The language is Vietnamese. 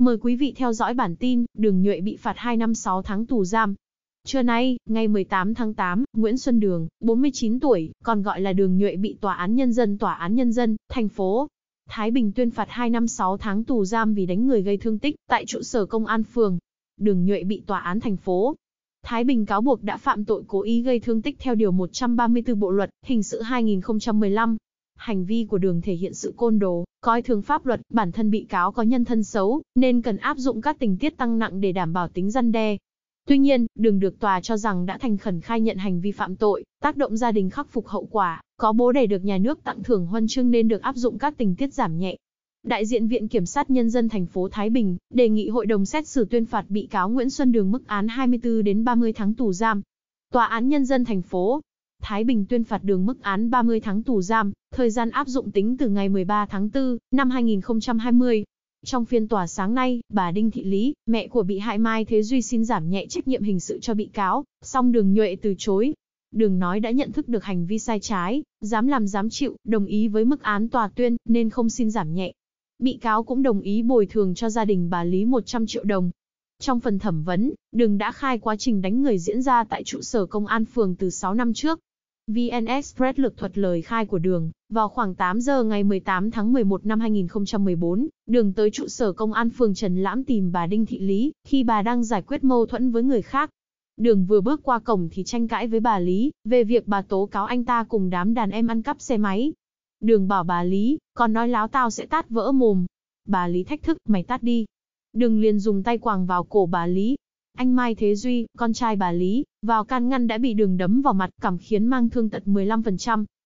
Mời quý vị theo dõi bản tin, Đường Nhuệ bị phạt 2 năm 6 tháng tù giam. Trưa nay, ngày 18 tháng 8, Nguyễn Xuân Đường, 49 tuổi, còn gọi là Đường Nhuệ bị Tòa án Nhân dân Tòa án Nhân dân, thành phố Thái Bình tuyên phạt 2 năm 6 tháng tù giam vì đánh người gây thương tích, tại trụ sở công an phường. Đường Nhuệ bị Tòa án thành phố Thái Bình cáo buộc đã phạm tội cố ý gây thương tích theo Điều 134 Bộ Luật, Hình sự 2015. Hành vi của đường thể hiện sự côn đồ, coi thường pháp luật, bản thân bị cáo có nhân thân xấu, nên cần áp dụng các tình tiết tăng nặng để đảm bảo tính răn đe. Tuy nhiên, đường được tòa cho rằng đã thành khẩn khai nhận hành vi phạm tội, tác động gia đình khắc phục hậu quả, có bố đẻ được nhà nước tặng thưởng huân chương nên được áp dụng các tình tiết giảm nhẹ. Đại diện Viện Kiểm sát Nhân dân thành phố Thái Bình đề nghị hội đồng xét xử tuyên phạt bị cáo Nguyễn Xuân Đường mức án 24 đến 30 tháng tù giam. Tòa án Nhân dân thành phố Thái Bình tuyên phạt Đường mức án 30 tháng tù giam, thời gian áp dụng tính từ ngày 13 tháng 4 năm 2020. Trong phiên tòa sáng nay, bà Đinh Thị Lý, mẹ của bị hại Mai Thế Duy xin giảm nhẹ trách nhiệm hình sự cho bị cáo, song Đường Nhuệ từ chối. Đường nói đã nhận thức được hành vi sai trái, dám làm dám chịu, đồng ý với mức án tòa tuyên, nên không xin giảm nhẹ. Bị cáo cũng đồng ý bồi thường cho gia đình bà Lý 100 triệu đồng. Trong phần thẩm vấn, Đường đã khai quá trình đánh người diễn ra tại trụ sở công an phường từ 6 năm trước. VN Express lực thuật lời khai của Đường, vào khoảng 8 giờ ngày 18 tháng 11 năm 2014, Đường tới trụ sở công an phường Trần Lãm tìm bà Đinh Thị Lý, khi bà đang giải quyết mâu thuẫn với người khác. Đường vừa bước qua cổng thì tranh cãi với bà Lý, về việc bà tố cáo anh ta cùng đám đàn em ăn cắp xe máy. Đường bảo bà Lý, còn nói láo tao sẽ tát vỡ mồm. Bà Lý thách thức, mày tát đi. Đường liền dùng tay quàng vào cổ bà Lý. Anh Mai Thế Duy, con trai bà Lý, vào can ngăn đã bị đường đấm vào mặt, cảm khiến mang thương tật 15%.